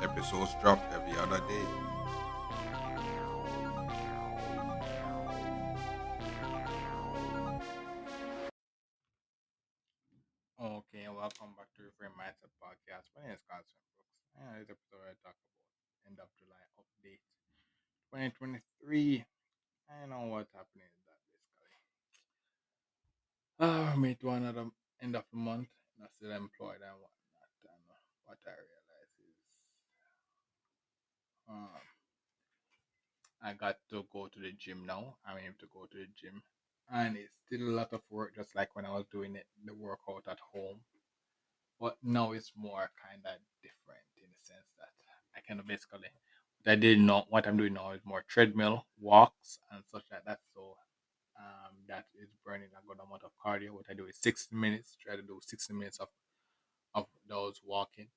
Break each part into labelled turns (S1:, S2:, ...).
S1: Episodes drop every other day. Okay, welcome back to Reframe Mindset Podcast. My name is Constant Brooks. And this episode I talk about end of July update 2023. I know what's happening is that basically. Uh, me to another end of the month, and I'm still employed and whatnot. And what I is um, I got to go to the gym now. I'm able to go to the gym. And it's still a lot of work, just like when I was doing it, the workout at home. But now it's more kind of different in the sense that I can basically, I did not, what I'm doing now is more treadmill, walks, and such like that. So um, that is burning a good amount of cardio. What I do is 60 minutes, try to do 60 minutes of, of those walking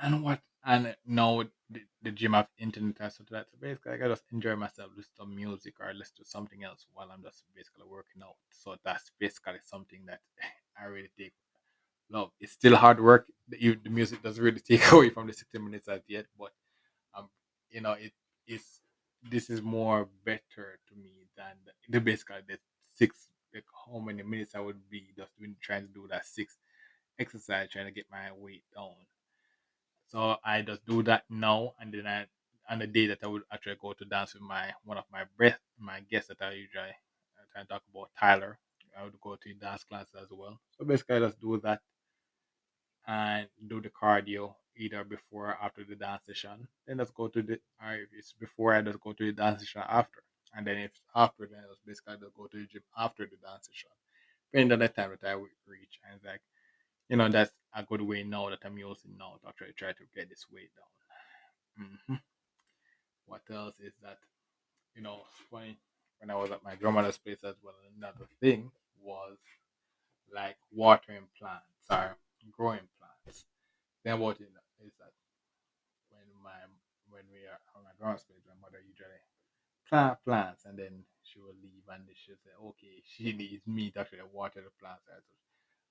S1: and what and now the, the gym have internet and stuff like that. So basically, I can just enjoy myself, listen to music or listen to something else while I'm just basically working out. So that's basically something that I really take love. It's still hard work. The, the music doesn't really take away from the 60 minutes as yet, but um, you know, it is this is more better to me than the, the basically the six like how many minutes I would be just doing trying to do that six exercise trying to get my weight down. So I just do that now, and then I on the day that I would actually go to dance with my one of my breath my guests that I usually uh, try to talk about Tyler. I would go to dance class as well. So basically, I just do that and do the cardio either before or after the dance session. Then just go to the or if it's before I just go to the dance session after. And then if after then I just basically just go to the gym after the dance session. Depending on the time that I would reach. And it's like, you know, that's a good way now that I'm using now to actually try to get this weight down. hmm What else is that? You know, funny when I was at my grandmother's place as well. Another thing was like watering plants or growing plants. Then what is that? Is that when my when we are on my grandma's place, my mother usually plant plants and then she will leave and she'll say, okay, she needs me to actually water the plants.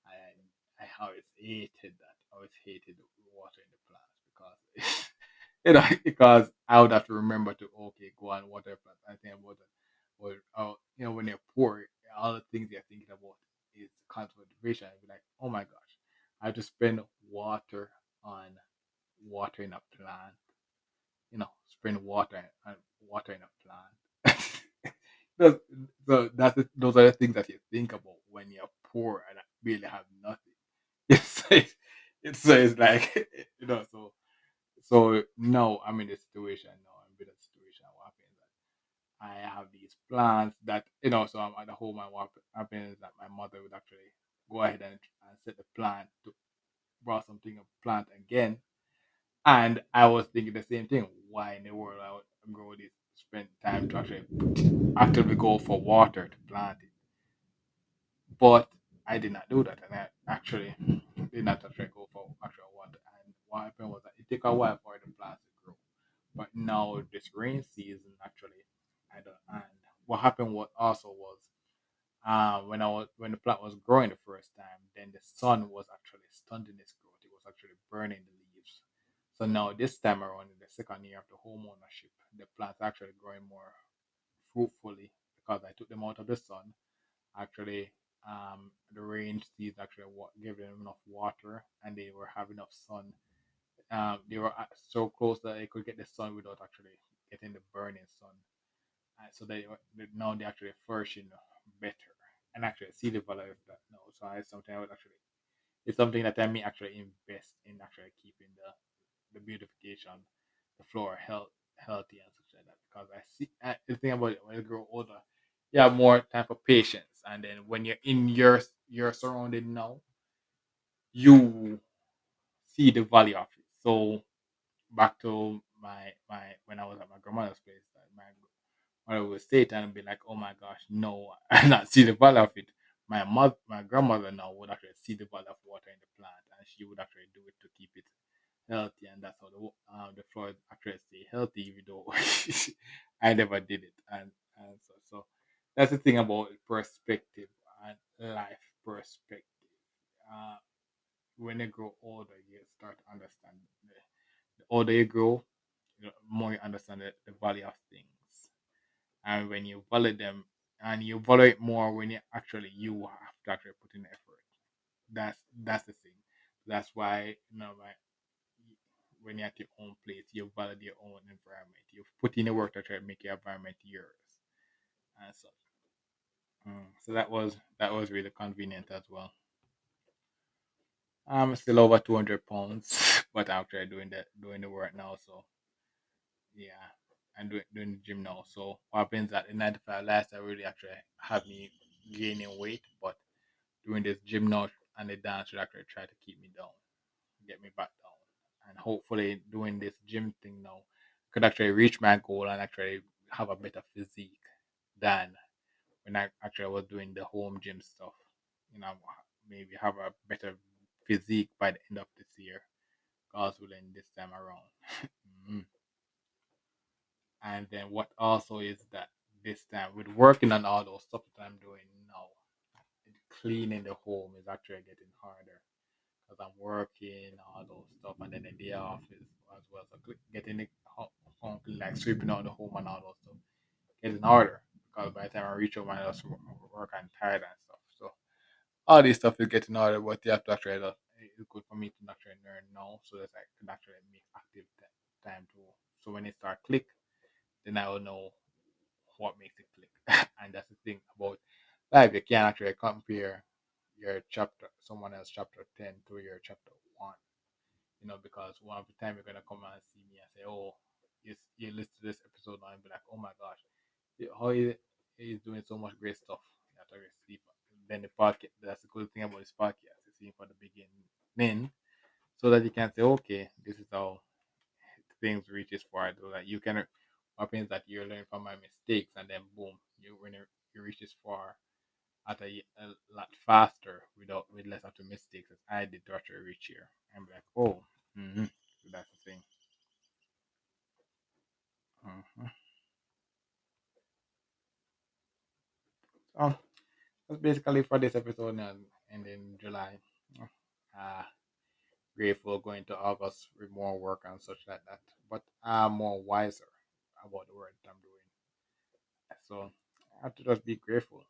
S1: I I, always hated that. I always hated watering the plants because you know because I would have to remember to okay go and water plants. I think about it. Or uh, you know when you're poor, all the things you're thinking about is conservation. I'd be like, oh my gosh, I have to spend water on watering a plant you know, spend water and water in a plant. So that's the, those are the things that you think about when you're poor and really have nothing. It's it's, it's, like you know so so now I'm in the situation now I'm in a situation what happens that I have these plants that you know so I'm at the home and what happens that my mother would actually go ahead and, and set the plant to brought something a plant again and I was thinking the same thing. Why in the world I would grow this, spend time to actually actively go for water to plant it? But I did not do that, and I actually did not actually go for actual water. And what happened was that it took a while for the plants to grow. But now this rain season, actually, I don't. And what happened was also was uh, when I was when the plant was growing the first time, then the sun was actually stunting its growth. It was actually burning the leaves. So now this time around in the second year of the home ownership, the plants actually growing more fruitfully because I took them out of the sun. Actually, um, the rain season actually gave them enough water and they were having enough sun. Um, they were so close that they could get the sun without actually getting the burning sun. And so they they- now they actually flourishing better and actually see the value of that now. So it's something I would actually it's something that I may actually invest in actually keeping the the beautification, the flora health, healthy and such like that. Because I see I, the thing about it when you grow older, you have more time for patience, and then when you're in your your surrounding now, you see the value of it. So back to my my when I was at my grandmother's place, my mother would say it and be like, "Oh my gosh, no!" and not see the value of it. My mother, my grandmother now would actually see the value of water in the plant, and she would actually do it to keep it healthy, and that's how the uh, the actually stay healthy, even though I never did it, and and so so that's the thing about perspective and life perspective. Uh, when you grow older, you start to understand. The, the older you grow, the more you understand the, the value of things, and when you value them, and you value it more when you actually you have to actually put in effort. That's that's the thing. That's why you know, when you're at your own place, you value your own environment. You put in the work to try to make your environment yours, and so. Mm, so that was that was really convenient as well. I'm still over 200 pounds, but actually doing the doing the work now. So yeah, I'm doing doing the gym now. So what happens that the 95 last I really actually have me gaining weight, but doing this gym now and the dance should actually try to keep me down, get me back down, and hopefully doing this gym thing now could actually reach my goal and actually have a better physique than when I actually was doing the home gym stuff. You know, maybe have a better physique by the end of this year, God's willing, this time around. Mhm. And then what also is that this time with working on all those stuff that I'm doing now, cleaning the home is actually getting harder because I'm working all those stuff, and then in the day off is as well. So getting the home like sweeping out the home and all those stuff, getting harder because by the time I reach home, I just work and tired and stuff. So all this stuff is getting harder, but you have to actually just, it's good for me to actually learn now so that I can actually make active time to. So when it start click, then I will know what makes it click. and that's the thing about life. You can't actually compare your chapter, someone else chapter 10 to your chapter 1. You know, because one of the time you're gonna come and see me and say, Oh, you, you listen to this episode and be like, Oh my gosh, how he he's doing so much great stuff. To really sleep. Then the podcast that's the cool thing about this podcast, is seeing from the beginning so that you can say, Okay, this is how things reaches far though that you can what happens that you learn from my mistakes and then boom you when you, reach this far at a, a, lot faster without with less mistakes as I did to actually reach here. I'm like, oh, hmm so that's the thing. hmm So that's basically for this episode and, and in July. Uh, grateful going to August with more work and such like that. But I'm more wiser about the work I'm doing. So I have to just be grateful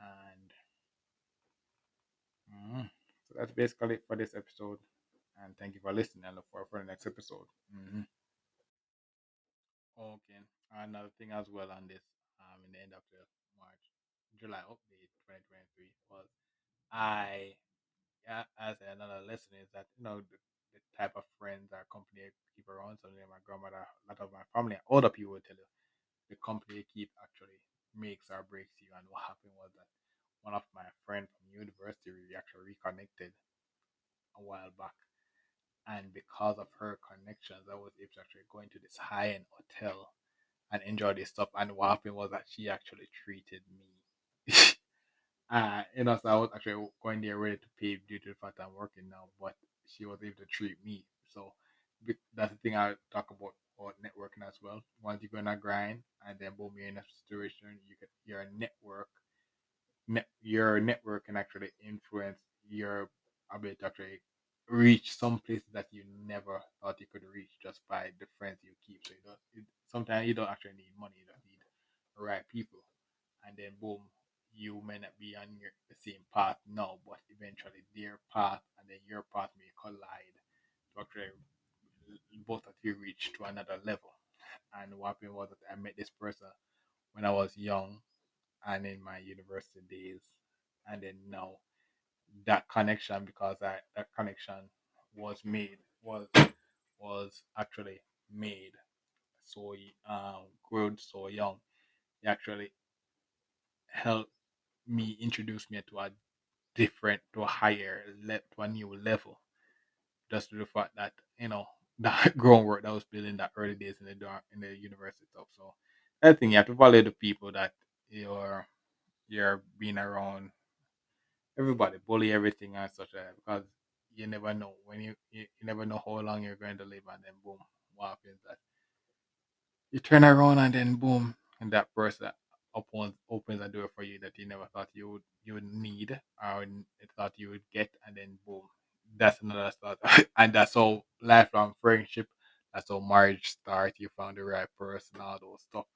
S1: and Mhm. So that's basically it for this episode. And thank you for listening. I look forward for the next episode. hmm Okay. Another thing as well on this, um, in the end of the March, July update 2023 was I, yeah, as another lesson is that, you know, the, the type of friends or company keep around. So, my grandmother, a lot of my family, older people will tell you the company keep actually makes or breaks you. And what happened was that one of my friends from university, we actually reconnected a while back and because of her connections, I was able to actually go into this high end hotel and enjoy this stuff. And what happened was that she actually treated me. uh, know, so I was actually going there ready to pay due to the fact I'm working now, but she was able to treat me. So that's the thing I talk about about networking as well. Once you go on a grind and then boom, you're in a situation, you get your network net, your network can actually influence your ability to actually reach some places that you never thought you could reach just by the friends you keep. So you don't, it, sometimes you don't actually need money, you just need the right people. And then boom, you may not be on your, the same path now, but eventually their path and then your path may collide to actually both of you reach to another level. And what happened was that I met this person when I was young and in my university days and then now that connection because I, that connection was made was was actually made so um good so young it actually helped me introduce me to a different to a higher le- to a new level just to the fact that you know that groundwork that was built in that early days in the dark in the university stuff. So I think you have to value the people that you're you're being around. Everybody bully everything and such like because you never know when you, you you never know how long you're going to live and then boom, what happens that you turn around and then boom, and that person opens opens a door for you that you never thought you would you would need or thought you would get, and then boom, that's another start, and that's all lifelong friendship. That's how marriage start. You found the right person, all those stuff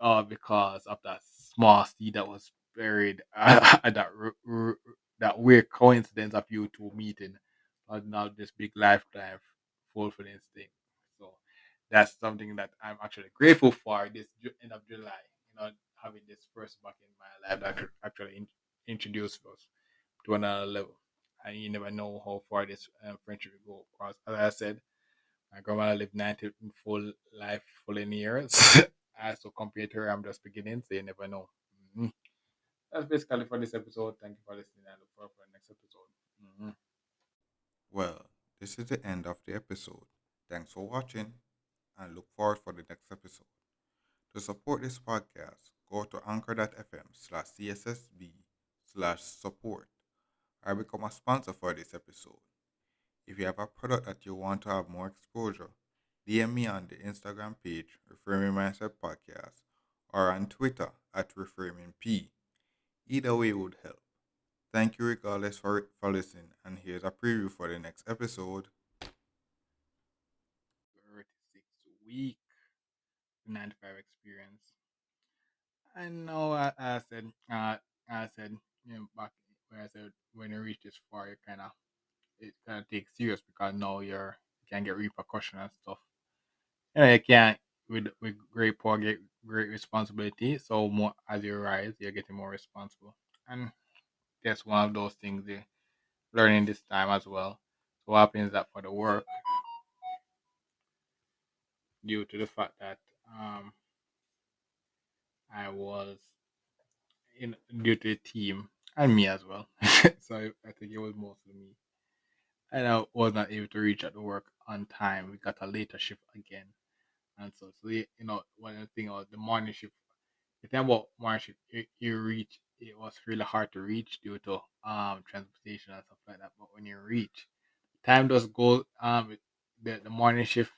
S1: uh, because of that small seed that was buried and that r- r- that weird coincidence of you two meeting and now this big lifetime fulfilling thing. So that's something that I'm actually grateful for this end of July. You know, having this person back in my life that actually in- introduce us to another level. And you never know how far this um, friendship will go. Because as I said, my grandma lived 90 full life, full in years. uh, so compared to her, I'm just beginning, so you never know. Mhm. That's basically for this episode. Thank you for listening. I look forward for the next episode. Mhm.
S2: Well, this is the end of the episode. Thanks for watching and look forward for the next episode. To support this podcast, go to anchor.fm slash CSSB slash support or become a sponsor for this episode. If you have a product that you want to have more exposure, DM me on the Instagram page, Reframing Mindset Podcast, or on Twitter at ReframingP. Either way would help. Thank you regardless for, for listening, and here's a preview for the next episode.
S1: 36 week 95 experience. I know I, I said, uh, I said, you know, back where I said when you reach this far, you kind of, it kind of takes serious because now you're, you can get repercussion and stuff. You know, you can't, with, with great power, get great responsibility. So more as you rise, you're getting more responsible. And that's one of those things you're learning this time as well. So what happens that for the work, due to the fact that um, I was in due to the team and me as well. so I, I think it was mostly me. And I was not able to reach at the work on time. We got a later shift again. And so, so you know, one thing about the morning shift, the thing about morning shift, you, you reach, it was really hard to reach due to um transportation and stuff like that. But when you reach, time does go, um, the, the morning shift